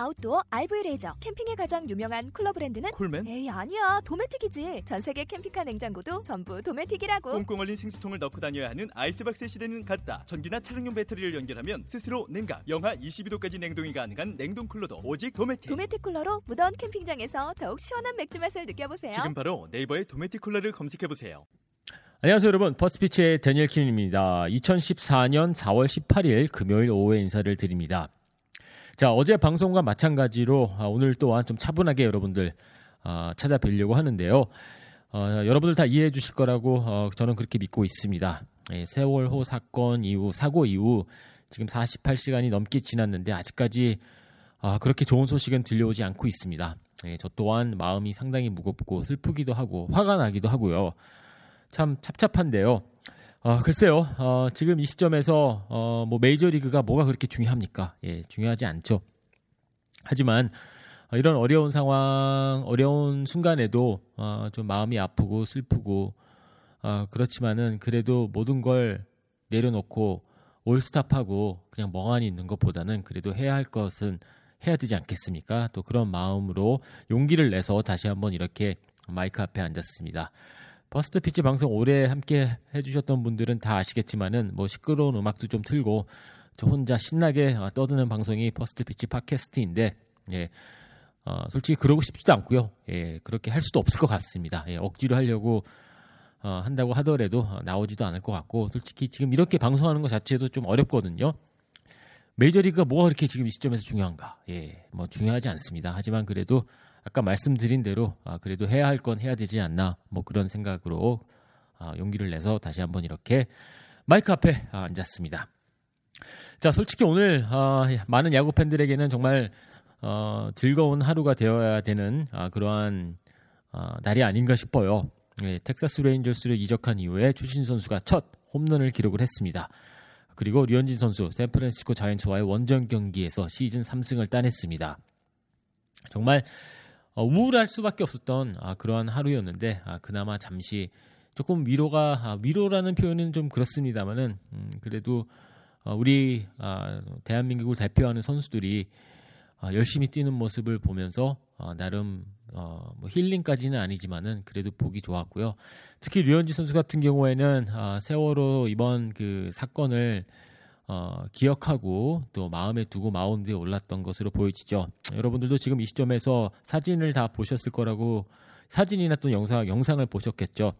아웃도어 RV 레저 캠핑에 가장 유명한 쿨러 브랜드는 콜맨? 에이 아니야 도메틱이지 전 세계 캠핑카 냉장고도 전부 도메틱이라고 꽁꽁 얼린 생수통을 넣고 다녀야 하는 아이스박스 시대는 갔다. 전기나 차량용 배터리를 연결하면 스스로 냉각, 영하 22도까지 냉동이 가능한 냉동 쿨러도 오직 도메틱. 도메틱 쿨러로 무더운 캠핑장에서 더욱 시원한 맥주 맛을 느껴보세요 지금 바로 네이버에 도메틱 쿨러를 검색해 보세요. 안녕하세요 여러분 버스피치의 데니엘 킴입니다. 2014년 4월 18일 금요일 오후에 인사를 드립니다. 자 어제 방송과 마찬가지로 아, 오늘 또한 좀 차분하게 여러분들 아, 찾아뵈려고 하는데요. 어, 여러분들 다 이해해 주실 거라고 어, 저는 그렇게 믿고 있습니다. 예, 세월호 사건 이후 사고 이후 지금 48시간이 넘게 지났는데 아직까지 아, 그렇게 좋은 소식은 들려오지 않고 있습니다. 예, 저 또한 마음이 상당히 무겁고 슬프기도 하고 화가 나기도 하고요. 참 찹찹한데요. 어, 글쎄요, 어, 지금 이 시점에서 어, 뭐 메이저리그가 뭐가 그렇게 중요합니까? 예, 중요하지 않죠. 하지만 어, 이런 어려운 상황, 어려운 순간에도 어, 좀 마음이 아프고 슬프고 어, 그렇지만은 그래도 모든 걸 내려놓고 all stop하고 그냥 멍하니 있는 것보다는 그래도 해야 할 것은 해야 되지 않겠습니까? 또 그런 마음으로 용기를 내서 다시 한번 이렇게 마이크 앞에 앉았습니다. 버스트 피치 방송 오래 함께 해주셨던 분들은 다 아시겠지만은 뭐 시끄러운 음악도 좀 틀고 저 혼자 신나게 어, 떠드는 방송이 버스트 피치 팟캐스트인데 예, 어, 솔직히 그러고 싶지도 않고요. 예, 그렇게 할 수도 없을 것 같습니다. 예, 억지로 하려고 어, 한다고 하더라도 어, 나오지도 않을 것 같고 솔직히 지금 이렇게 방송하는 것 자체도 좀 어렵거든요. 메이저리그가 뭐가 그렇게 지금 이 시점에서 중요한가? 예, 뭐 중요하지 않습니다. 하지만 그래도 아까 말씀드린 대로 아, 그래도 해야 할 건 해야 되지 않나 뭐 그런 생각으로 아, 용기를 내서 다시 한번 이렇게 마이크 앞에 아, 앉았습니다. 자, 솔직히 오늘 아, 많은 야구 팬들에게는 정말 어, 즐거운 하루가 되어야 되는 아, 그러한 아, 날이 아닌가 싶어요. 예, 텍사스 레인저스를 이적한 이후에 추신수 선수가 첫 홈런을 기록을 했습니다. 그리고 류현진 선수 샌프란시스코 자이언츠와의 원정 경기에서 시즌 3승을 따냈습니다. 정말 어, 우울할 수밖에 없었던 아, 그러한 하루였는데 아, 그나마 잠시 조금 위로가 아, 위로라는 표현은 좀 그렇습니다만은 음, 그래도 어, 우리 아, 대한민국을 대표하는 선수들이 아, 열심히 뛰는 모습을 보면서 어, 나름 어, 뭐 힐링까지는 아니지만은 그래도 보기 좋았고요. 특히 류현진 선수 같은 경우에는 아, 세월호 이번 그 사건을 어, 기억하고 또 마음에 두고 마운드에 올랐던 것으로 보여지죠. 여러분들도 지금 이 시점에서 사진을 다 보셨을 거라고 사진이나 또 영상 영상을 보셨겠죠.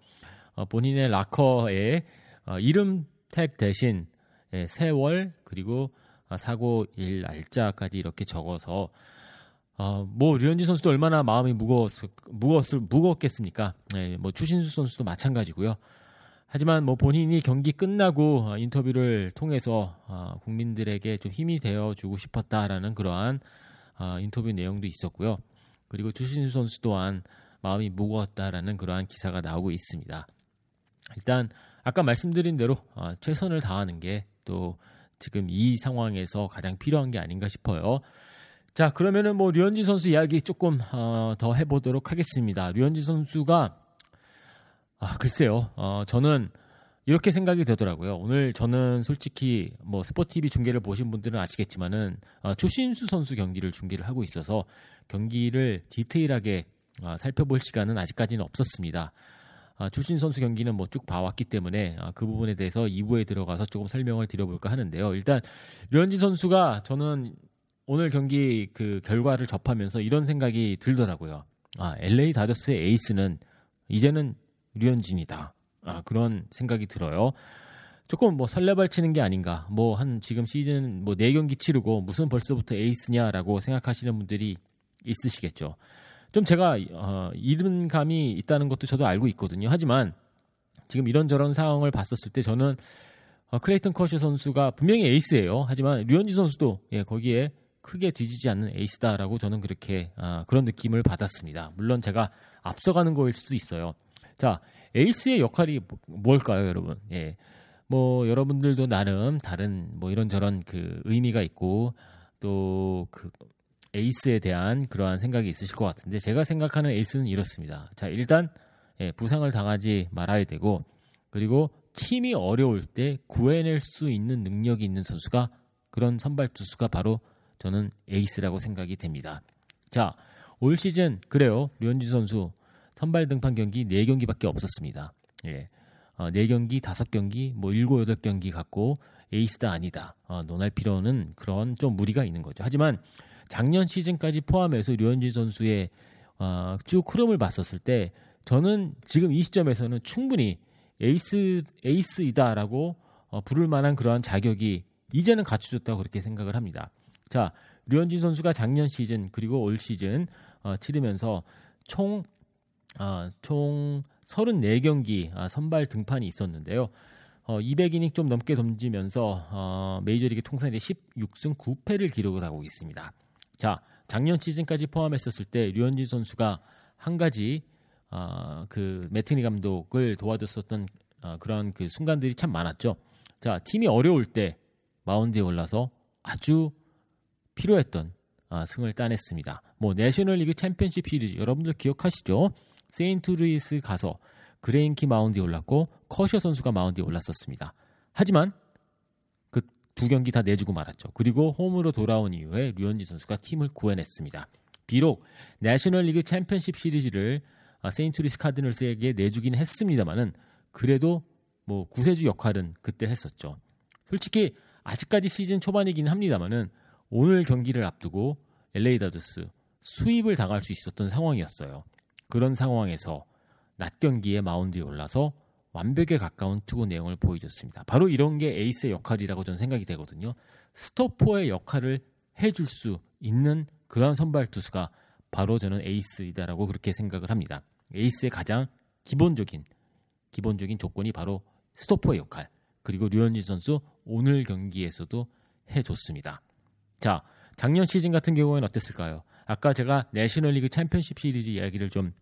어, 본인의 락커에 어, 이름 택 대신 예, 세월 그리고 아, 사고 일 날짜까지 이렇게 적어서 어, 뭐 류현진 선수도 얼마나 마음이 무거웠을 무거웠을 무거웠겠습니까? 예, 뭐 추신수 선수도 마찬가지고요. 하지만 뭐 본인이 경기 끝나고 어, 인터뷰를 통해서 어, 국민들에게 좀 힘이 되어 주고 싶었다라는 그러한 어, 인터뷰 내용도 있었고요. 그리고 추신수 선수 또한 마음이 무거웠다라는 그러한 기사가 나오고 있습니다. 일단 아까 말씀드린 대로 어, 최선을 다하는 게 또 지금 이 상황에서 가장 필요한 게 아닌가 싶어요. 자 그러면은 뭐 류현진 선수 이야기 조금 어, 더 해보도록 하겠습니다. 류현진 선수가 아 글쎄요, 어, 저는 이렇게 생각이 되더라고요. 오늘 저는 솔직히 뭐 스포티비 중계를 보신 분들은 아시겠지만은 어, 추신수 선수 경기를 중계를 하고 있어서 경기를 디테일하게 어, 살펴볼 시간은 아직까지는 없었습니다. 아, 추신 선수 경기는 뭐 쭉 봐왔기 때문에 아, 그 부분에 대해서 2부에 들어가서 조금 설명을 드려볼까 하는데요. 일단 류현진 선수가 저는 오늘 경기 그 결과를 접하면서 이런 생각이 들더라고요. 아, LA 다저스의 에이스는 이제는 류현진이다. 아, 그런 생각이 들어요. 조금 뭐 설레발치는 게 아닌가. 뭐 한 지금 시즌 뭐 4경기 치르고 무슨 벌써부터 에이스냐라고 생각하시는 분들이 있으시겠죠. 좀 제가 어, 이른 감이 있다는 것도 저도 알고 있거든요. 하지만 지금 이런저런 상황을 봤었을 때 저는 어, 클레이튼 커쇼 선수가 분명히 에이스예요. 하지만 류현진 선수도 예, 거기에 크게 뒤지지 않는 에이스다라고 저는 그렇게 아, 그런 느낌을 받았습니다. 물론 제가 앞서가는 거일 수도 있어요. 자, 에이스의 역할이 뭐- 뭘까요, 여러분? 예. 뭐 여러분들도 나름 다른 뭐 이런저런 그 의미가 있고 또 그 에이스에 대한 그러한 생각이 있으실 것 같은데 제가 생각하는 에이스는 이렇습니다. 자, 일단 예, 부상을 당하지 말아야 되고 그리고 팀이 어려울 때 구해낼 수 있는 능력이 있는 선수가 그런 선발 투수가 바로 저는 에이스라고 생각이 됩니다. 자, 올 시즌 그래요. 류현진 선수 선발 등판 경기 4경기밖에 없었습니다. 예. 어, 4경기, 5경기, 뭐 7, 8경기 갖고 에이스다 아니다. 어, 논할 필요는 그런 좀 무리가 있는 거죠. 하지만 작년 시즌까지 포함해서 류현진 선수의 어, 쭉 흐름을 봤었을 때 저는 지금 이 시점에서는 충분히 에이스 에이스이다라고 어, 부를 만한 그러한 자격이 이제는 갖춰졌다고 그렇게 생각을 합니다. 자, 류현진 선수가 작년 시즌 그리고 올 시즌 어, 치르면서 총 아, 총 34경기 아, 선발 등판이 있었는데요. 어, 200이닝 좀 넘게 던지면서 어, 메이저리그 통산에 16승 9패를 기록을 하고 있습니다. 자, 작년 시즌까지 포함했었을 때 류현진 선수가 한 가지 어, 그 매트니 감독을 도와줬었던 어, 그런 그 순간들이 참 많았죠. 자, 팀이 어려울 때 마운드에 올라서 아주 필요했던 아, 승을 따냈습니다. 뭐 내셔널리그 챔피언십 시리즈 여러분들 기억하시죠? 세인트루이스 가서 그레인키 마운드에 올랐고 커쇼 선수가 마운드에 올랐었습니다. 하지만 그 두 경기 다 내주고 말았죠. 그리고 홈으로 돌아온 이후에 류현진 선수가 팀을 구해냈습니다. 비록 내셔널리그 챔피언십 시리즈를 아, 세인트루이스 카디널스에게 내주긴 했습니다만은 그래도 뭐 구세주 역할은 그때 했었죠. 솔직히 아직까지 시즌 초반이긴 합니다만은 오늘 경기를 앞두고 LA 다저스 수입을 당할 수 있었던 상황이었어요. 그런 상황에서 낮 경기에 마운드에 올라서 완벽에 가까운 투구 내용을 보여줬습니다. 바로 이런 게 에이스의 역할이라고 저는 생각이 되거든요. 스토퍼의 역할을 해줄 수 있는 그러한 선발 투수가 바로 저는 에이스이다라고 그렇게 생각을 합니다. 에이스의 가장 기본적인 기본적인 조건이 바로 스토퍼의 역할 그리고 류현진 선수 오늘 경기에서도 해줬습니다. 자, 작년 시즌 같은 경우에는 어땠을까요? 아까 제가 내셔널리그 챔피언십 시리즈 이야기를 좀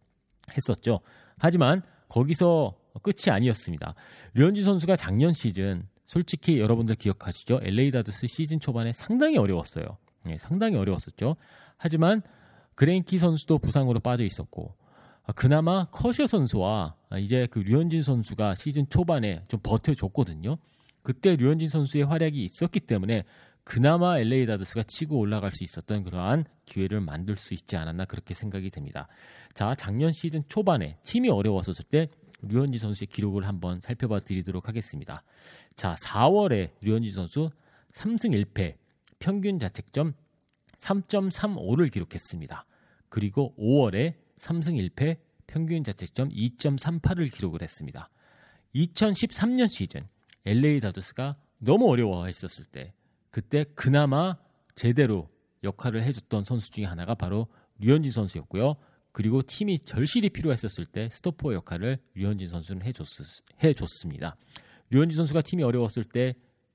했었죠. 하지만 거기서 끝이 아니었습니다. 류현진 선수가 작년 시즌 솔직히 여러분들 기억하시죠? LA 다저스 시즌 초반에 상당히 어려웠어요. 네, 상당히 어려웠었죠. 하지만 그레인키 선수도 부상으로 빠져 있었고 아, 그나마 커쇼 선수와 아, 이제 그 류현진 선수가 시즌 초반에 좀 버텨줬거든요. 그때 류현진 선수의 활약이 있었기 때문에 그나마 LA 다저스가 치고 올라갈 수 있었던 그러한 기회를 만들 수 있지 않았나 그렇게 생각이 됩니다. 자, 작년 시즌 초반에 팀이 어려웠었을 때 류현진 선수의 기록을 한번 살펴봐 드리도록 하겠습니다. 자, 4월에 류현진 선수 3승 1패, 평균 자책점 3.35를 기록했습니다. 그리고 5월에 3승 1패, 평균 자책점 2.38을 기록을 했습니다. 2013년 시즌 LA 다저스가 너무 어려워했었을 때 그때 그나마 제대로 역할을 해줬던 선수 중에 하나가 바로 류현진 선수였고요. 그리고 팀이 절실히 필요했었을 때 스토퍼 역할을 류현진 선수는 해줬, 해줬습니다. 류현진 선수가 팀이 어려웠을 때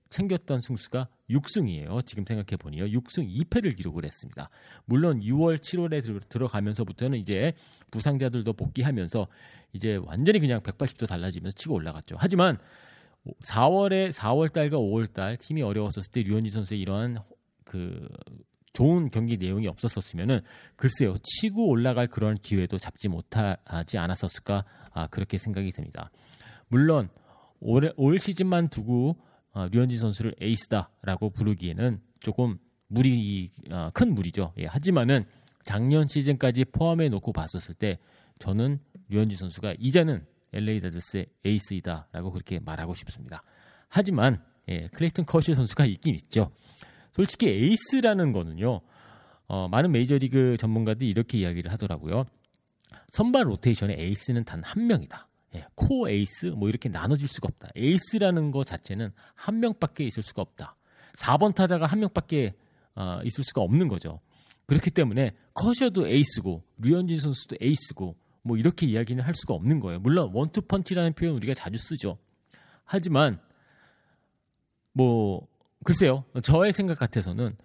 챙겼던 승수가 6승이에요. 지금 생각해 보니요. 6승 2패를 기록을 했습니다. 물론 6월, 7월에 들어가면서부터는 이제 부상자들도 복귀하면서 이제 완전히 그냥 180도 달라지면서 치고 올라갔죠. 하지만 4월에 4월 달과 5월 달 팀이 어려웠었을 때 류현진 선수의 이러한 그 좋은 경기 내용이 없었었으면은 글쎄요 치고 올라갈 그런 기회도 잡지 못하지 않았었을까 아, 그렇게 생각이 됩니다. 물론 올, 올 시즌만 두고 어, 류현진 선수를 에이스다라고 부르기에는 조금 무리 어, 큰 무리죠. 예, 하지만은 작년 시즌까지 포함해 놓고 봤었을 때 저는 류현진 선수가 이제는 LA 다저스의 에이스이다라고 그렇게 말하고 싶습니다. 하지만 예, 클레이튼 커쇼 선수가 있긴 있죠. 솔직히 에이스라는 거는요. 어, 많은 메이저리그 전문가들이 이렇게 이야기를 하더라고요. 선발 로테이션의 에이스는 단 한 명이다. 예, co 에이스 뭐 이렇게 나눠질 수가 없다. 에이스라는 거 자체는 한 명밖에 있을 수가 없다. 4번 타자가 한 명밖에 어, 있을 수가 없는 거죠. 그렇기 때문에 커쇼도 에이스고 류현진 선수도 에이스고 뭐 이렇게 이야기는 할 수가 없는 거예요. 물론 원투 펀치라는 표현 우리가 자주 쓰죠. 하지만 뭐 글쎄요. 저의 생각 같아서는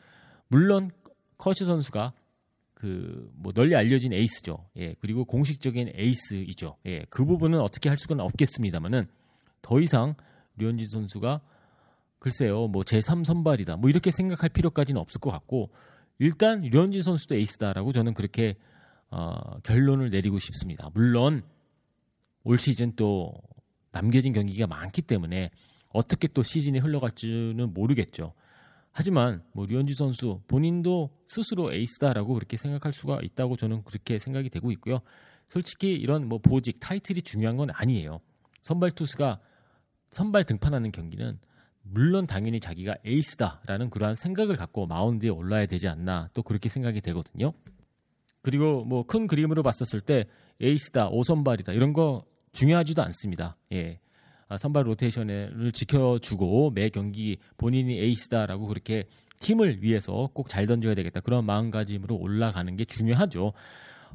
물론 커쇼 선수가 그 뭐 널리 알려진 에이스죠. 예, 그리고 공식적인 에이스이죠. 예, 그 부분은 어떻게 할 수가 없겠습니다만은 더 이상 류현진 선수가 글쎄요, 뭐 제3 선발이다, 뭐 이렇게 생각할 필요까지는 없을 것 같고 일단 류현진 선수도 에이스다라고 저는 그렇게 어, 결론을 내리고 싶습니다. 물론 올 시즌 또 남겨진 경기가 많기 때문에 어떻게 또 시즌이 흘러갈지는 모르겠죠. 하지만 뭐 류현진 선수 본인도 스스로 에이스다라고 그렇게 생각할 수가 있다고 저는 그렇게 생각이 되고 있고요. 솔직히 이런 뭐 보직 타이틀이 중요한 건 아니에요. 선발 투수가 선발 등판하는 경기는 물론 당연히 자기가 에이스다라는 그러한 생각을 갖고 마운드에 올라야 되지 않나 또 그렇게 생각이 되거든요. 그리고 뭐 큰 그림으로 봤었을 때 에이스다, 오선발이다 이런 거 중요하지도 않습니다. 예. 아, 선발 로테이션을 지켜주고 매 경기 본인이 에이스다라고 그렇게 팀을 위해서 꼭 잘 던져야 되겠다 그런 마음가짐으로 올라가는 게 중요하죠.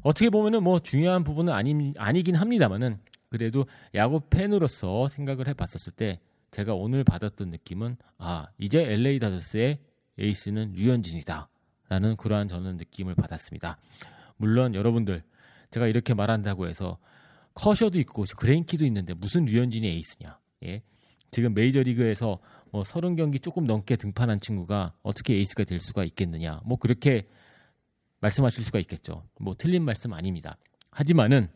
어떻게 보면은 뭐 중요한 부분은 아니, 아니긴 합니다만은 그래도 야구 팬으로서 생각을 해봤었을 때 제가 오늘 받았던 느낌은 아 이제 LA 다저스의 에이스는 류현진이다 라는 그러한 저는 느낌을 받았습니다. 물론 여러분들 제가 이렇게 말한다고 해서 커셔도 있고 그레인키도 있는데 무슨 류현진이 에이스냐? 예. 지금 메이저리그에서 뭐 30경기 조금 넘게 등판한 친구가 어떻게 에이스가 될 수가 있겠느냐? 뭐 그렇게 말씀하실 수가 있겠죠. 뭐 틀린 말씀 아닙니다. 하지만은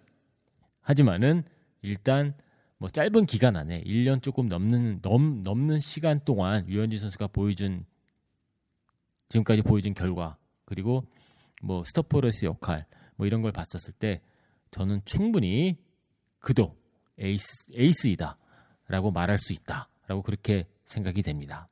하지만은 일단 뭐 짧은 기간 안에 1년 조금 넘는 넘, 넘는 시간 동안 류현진 선수가 보여준 지금까지 보여준 결과 그리고 뭐 스토퍼로서 역할 뭐 이런 걸 봤었을 때 저는 충분히 그도 에이스, 에이스이다라고 말할 수 있다라고 그렇게 생각이 됩니다.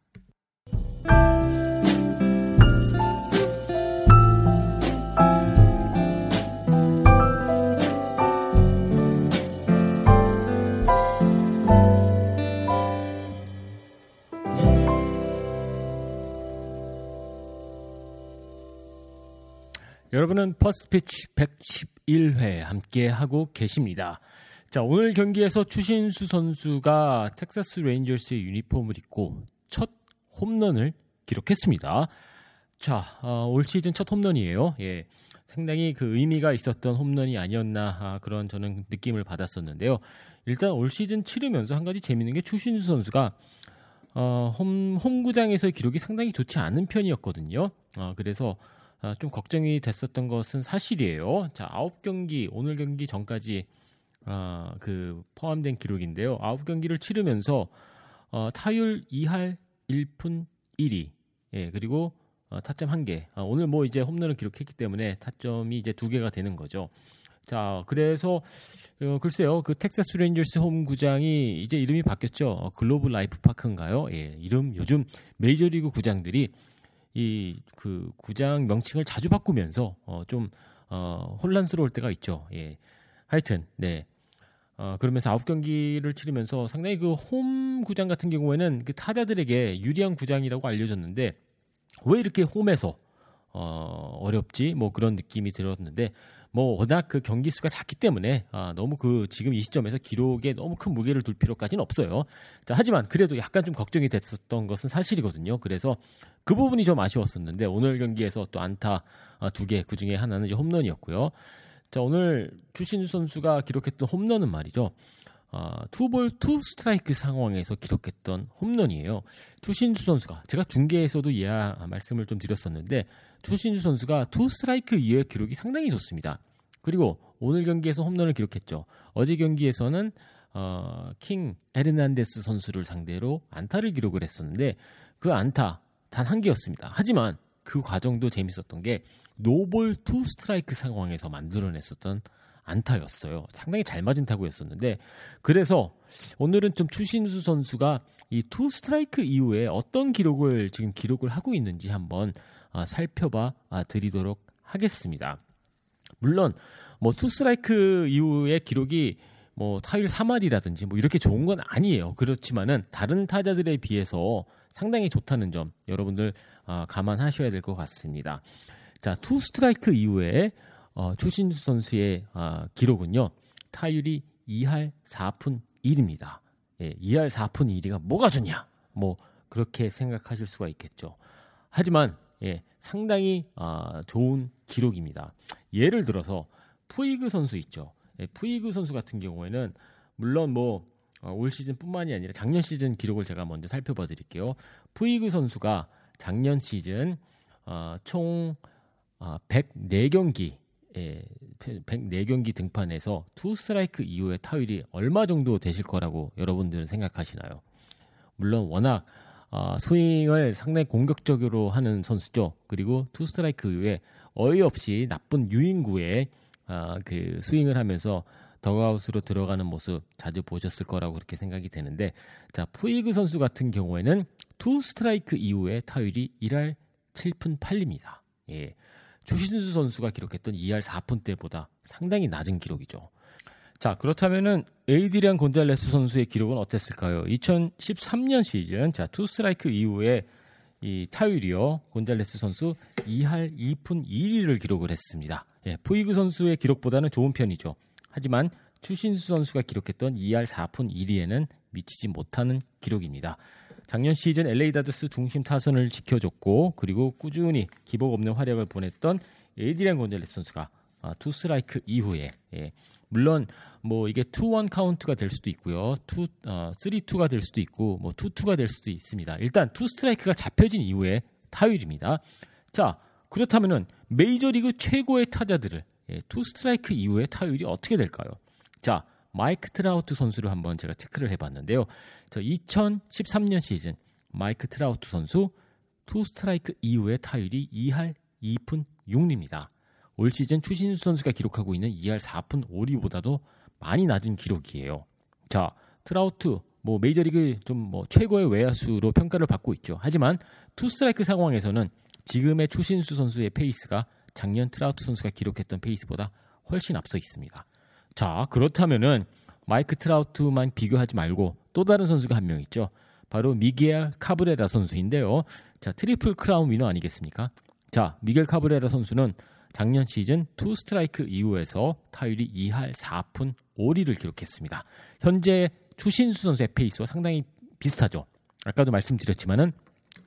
여러분은 퍼스트 피치 111회 함께 하고 계십니다. 자, 오늘 경기에서 추신수 선수가 텍사스 레인저스의 유니폼을 입고 첫 홈런을 기록했습니다. 자, 어, 올 시즌 첫 홈런이에요. 예. 상당히 그 의미가 있었던 홈런이 아니었나 아, 그런 저는 느낌을 받았었는데요. 일단 올 시즌 치르면서 한 가지 재밌는 게 추신수 선수가 어, 홈, 홈구장에서의 기록이 상당히 좋지 않은 편이었거든요. 어, 그래서 어, 좀 걱정이 됐었던 것은 사실이에요. 자, 아홉 경기 오늘 경기 전까지 어, 그 포함된 기록인데요. 아홉 경기를 치르면서 어, 타율 2할 1푼 1리. 예, 그리고 어, 타점 1개. 어, 오늘 뭐 이제 홈런을 기록했기 때문에 타점이 이제 두 개가 되는 거죠. 자, 그래서 어, 글쎄요. 그 텍사스 레인저스 홈 구장이 이제 이름이 바뀌었죠. 어, 글로브 라이프 파크인가요? 예, 이름 요즘 메이저리그 구장들이 이 그 구장 명칭을 자주 바꾸면서 어, 좀 어, 혼란스러울 때가 있죠. 예. 하여튼 네. 어, 그러면서 아홉 경기를 치르면서 상당히 그 홈 구장 같은 경우에는 그 타자들에게 유리한 구장이라고 알려졌는데 왜 이렇게 홈에서 어, 어렵지? 뭐 그런 느낌이 들었는데 뭐 워낙 그 경기 수가 작기 때문에 아, 너무 그 지금 이 시점에서 기록에 너무 큰 무게를 둘 필요까지는 없어요. 자, 하지만 그래도 약간 좀 걱정이 됐었던 것은 사실이거든요. 그래서 그 부분이 좀 아쉬웠었는데 오늘 경기에서 또 안타 아, 두 개, 그 중에 하나는 이제 홈런이었고요. 자, 오늘 추신수 선수가 기록했던 홈런은 말이죠. 아, 투볼 투 스트라이크 상황에서 기록했던 홈런이에요. 추신수 선수가 제가 중계에서도 이야 말씀을 좀 드렸었는데 추신수 선수가 투 스트라이크 이후의 기록이 상당히 좋습니다. 그리고 오늘 경기에서 홈런을 기록했죠. 어제 경기에서는 어, 킹 에르난데스 선수를 상대로 안타를 기록을 했었는데 그 안타 단 한 개였습니다. 하지만 그 과정도 재밌었던 게 노볼 투 스트라이크 상황에서 만들어냈었던 안타였어요. 상당히 잘 맞은 타구였었는데 그래서 오늘은 좀 추신수 선수가 이 투 스트라이크 이후에 어떤 기록을 지금 기록을 하고 있는지 한번 아, 살펴봐 아, 드리도록 하겠습니다. 물론 뭐 투 스트라이크 이후의 기록이 뭐 타율 3할이라든지 뭐 이렇게 좋은 건 아니에요. 그렇지만은 다른 타자들에 비해서 상당히 좋다는 점 여러분들 아, 감안하셔야 될 것 같습니다. 자, 투 스트라이크 이후에 어, 추신수 선수의 어, 기록은요. 타율이 2할 4푼 1입니다. 예, 2할 4푼 1리가 뭐가 좋냐? 뭐 그렇게 생각하실 수가 있겠죠. 하지만 예, 상당히 아, 좋은 기록입니다. 예를 들어서 푸이그 선수 있죠. 예, 푸이그 선수 같은 경우에는 물론 뭐 어, 올 시즌뿐만이 아니라 작년 시즌 기록을 제가 먼저 살펴봐 드릴게요. 푸이그 선수가 작년 시즌 어, 총 어, 104경기 예, 104경기 등판에서 투 스트라이크 이후의 타율이 얼마 정도 되실 거라고 여러분들은 생각하시나요? 물론 워낙 어, 스윙을 상당히 공격적으로 하는 선수죠. 그리고 투 스트라이크 이후에 어이없이 나쁜 유인구에 어, 그 스윙을 하면서 더그아웃으로 들어가는 모습 자주 보셨을 거라고 그렇게 생각이 되는데 자 푸이그 선수 같은 경우에는 투 스트라이크 이후에 타율이 1할 7푼 8리입니다. 예. 추신수 선수가 기록했던 2할 4푼 대보다 상당히 낮은 기록이죠. 자, 그렇다면은 에이드리안 곤잘레스 선수의 기록은 어땠을까요? 2013년 시즌 자, 투 스트라이크 이후에 이 타율이요. 곤잘레스 선수 2할 2푼 1리를 기록을 했습니다. 예, 푸이그 선수의 기록보다는 좋은 편이죠. 하지만 추신수 선수가 기록했던 2할 4푼 1리에는 미치지 못하는 기록입니다. 작년 시즌 LA 다저스 중심 타선을 지켜줬고 그리고 꾸준히 기복 없는 활약을 보냈던 에이드리안 곤잘레스 선수가 아, two 스트라이크 이후에 예, 물론 뭐 이게 two one 카운트가 될 수도 있고요. 투 어, 3투가 될 수도 있고 뭐 two two가 될 수도 있습니다. 일단 two 스트라이크가 잡혀진 이후에 타율입니다. 자, 그렇다면은 메이저리그 최고의 타자들을 예, two 스트라이크 이후에 타율이 어떻게 될까요? 자, 마이크 트라우트 선수를 한번 제가 체크를 해봤는데요. 저 2013년 시즌 마이크 트라우트 선수 two 스트라이크 이후의 타율이 2할 2푼 6리입니다. 올 시즌 추신수 선수가 기록하고 있는 2할 4푼 5리보다도 많이 낮은 기록이에요. 자, 트라우트 뭐 메이저리그 좀 뭐 최고의 외야수로 평가를 받고 있죠. 하지만 two 스트라이크 상황에서는 지금의 추신수 선수의 페이스가 작년 트라우트 선수가 기록했던 페이스보다 훨씬 앞서 있습니다. 자, 그렇다면은 마이크 트라우트만 비교하지 말고 또 다른 선수가 한 명 있죠. 바로 미겔 카브레라 선수인데요. 자, 트리플 크라운 winner 아니겠습니까? 자, 미겔 카브레라 선수는 작년 시즌 two 스트라이크 이후에서 타율이 2할 4푼 5리를 기록했습니다. 현재 추신수 선수의 페이스와 상당히 비슷하죠. 아까도 말씀드렸지만은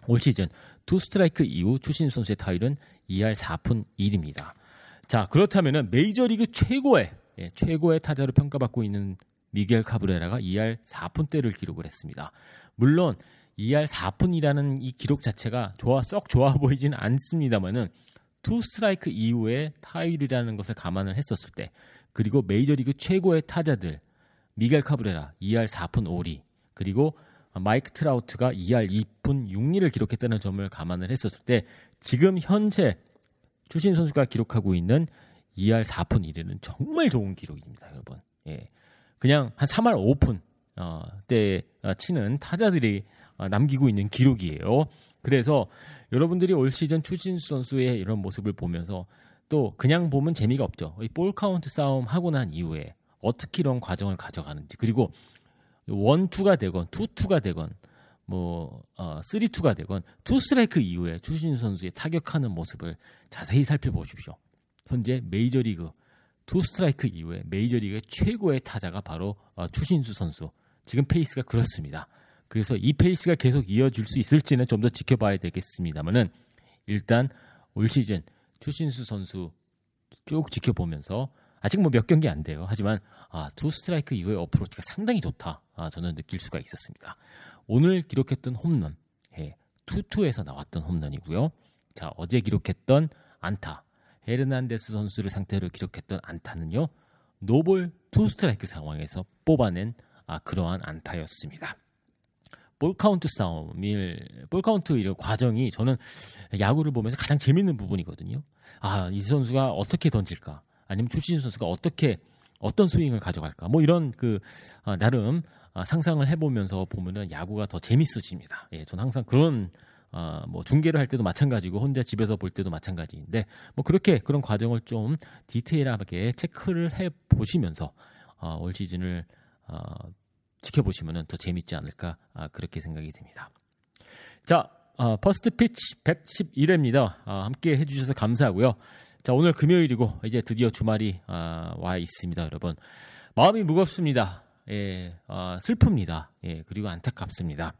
올 시즌 two 스트라이크 이후 추신수 선수의 타율은 2할 4푼 1리입니다. 자, 그렇다면은 메이저리그 최고의 예, 최고의 타자로 평가받고 있는 미겔 카브레라가 2할 4푼대를 기록을 했습니다. 물론 2할 4푼이라는 이 기록 자체가 좋아 썩 좋아 보이지는 않습니다만은 two 스트라이크 이후에 타율이라는 것을 감안을 했었을 때 그리고 메이저리그 최고의 타자들 미겔 카브레라 2할 4푼 5리 그리고 마이크 트라우트가 2할 2푼 6리를 기록했다는 점을 감안을 했었을 때 지금 현재 추신수 선수가 기록하고 있는 2할 4푼 1리는 정말 좋은 기록입니다, 여러분. 예. 그냥 한 3할 5푼 어, 때 어, 치는 타자들이 어, 남기고 있는 기록이에요. 그래서 여러분들이 올 시즌 추신수 선수의 이런 모습을 보면서 또 그냥 보면 재미가 없죠. 볼 카운트 싸움 하고 난 이후에 어떻게 이런 과정을 가져가는지 그리고 one two가 되건 two two가 되건 뭐 어, three two가 되건 two 스트라이크 이후에 추신수 선수의 타격하는 모습을 자세히 살펴보십시오. 현재 메이저리그 two 스트라이크 이후에 메이저리그 최고의 타자가 바로 어, 추신수 선수. 지금 페이스가 그렇습니다. 그래서 이 페이스가 계속 이어질 수 있을지는 좀 더 지켜봐야 되겠습니다만은 일단 올 시즌 추신수 선수 쭉 지켜보면서 아직 뭐 몇 경기 안 돼요. 하지만 아, two 스트라이크 이후의 어프로치가 상당히 좋다. 아, 저는 느낄 수가 있었습니다. 오늘 기록했던 홈런, 예, two two에서 나왔던 홈런이고요. 자, 어제 기록했던 안타, 헤르난데스 선수를 상대로 기록했던 안타는요. no 볼 two 스트라이크 상황에서 뽑아낸 아, 그러한 안타였습니다. 볼 카운트 싸움일 볼 카운트 이런 과정이 저는 야구를 보면서 가장 재밌는 부분이거든요. 아, 이 선수가 어떻게 던질까? 아니면 추신수 선수가 어떻게 어떤 스윙을 가져갈까? 뭐 이런 그 아, 나름 아, 상상을 해보면서 보면은 야구가 더 재밌어집니다. 예, 저는 항상 그런 아, 뭐 중계를 할 때도 마찬가지고 혼자 집에서 볼 때도 마찬가지인데 뭐 그렇게 그런 과정을 좀 디테일하게 체크를 해 보시면서 어, 올 시즌을 어, 지켜보시면 더 재밌지 않을까 아, 그렇게 생각이 듭니다. 자, 어, 퍼스트 피치 111회입니다. 아, 함께 해주셔서 감사하고요. 자, 오늘 금요일이고 이제 드디어 주말이 아, 와 있습니다, 여러분. 마음이 무겁습니다. 예, 아, 슬픕니다. 예, 그리고 안타깝습니다.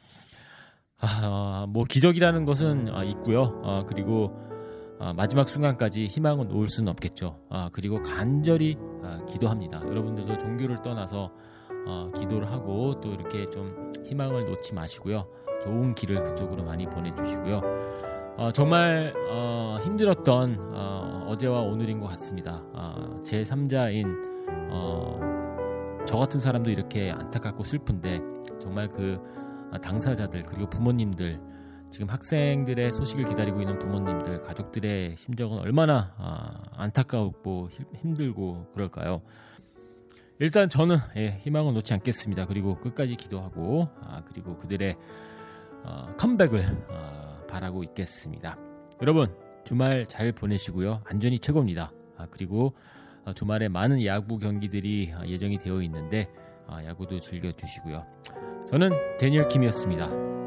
아, 뭐 기적이라는 것은 아, 있고요. 아, 그리고 아, 마지막 순간까지 희망은 놓을 수는 없겠죠. 아, 그리고 간절히 아, 기도합니다. 여러분들도 종교를 떠나서 어, 기도를 하고 또 이렇게 좀 희망을 놓지 마시고요. 좋은 길을 그쪽으로 많이 보내주시고요. 어, 정말 어, 힘들었던 어, 제와 오늘인 것 같습니다. 어, 제 3자인 어, 저 같은 사람도 이렇게 안타깝고 슬픈데 정말 그 당사자들 그리고 부모님들 지금 학생들의 소식을 기다리고 있는 부모님들 가족들의 심정은 얼마나 아, 안타깝고 힘들고 그럴까요? 일단 저는 예, 희망을 놓지 않겠습니다. 그리고 끝까지 기도하고 아, 그리고 그들의 어, 컴백을 어, 바라고 있겠습니다. 여러분 주말 잘 보내시고요. 안전이 최고입니다. 아, 그리고 어, 주말에 많은 야구 경기들이 아, 예정이 되어 있는데 아, 야구도 즐겨 주시고요. 저는 데니얼 킴이었습니다.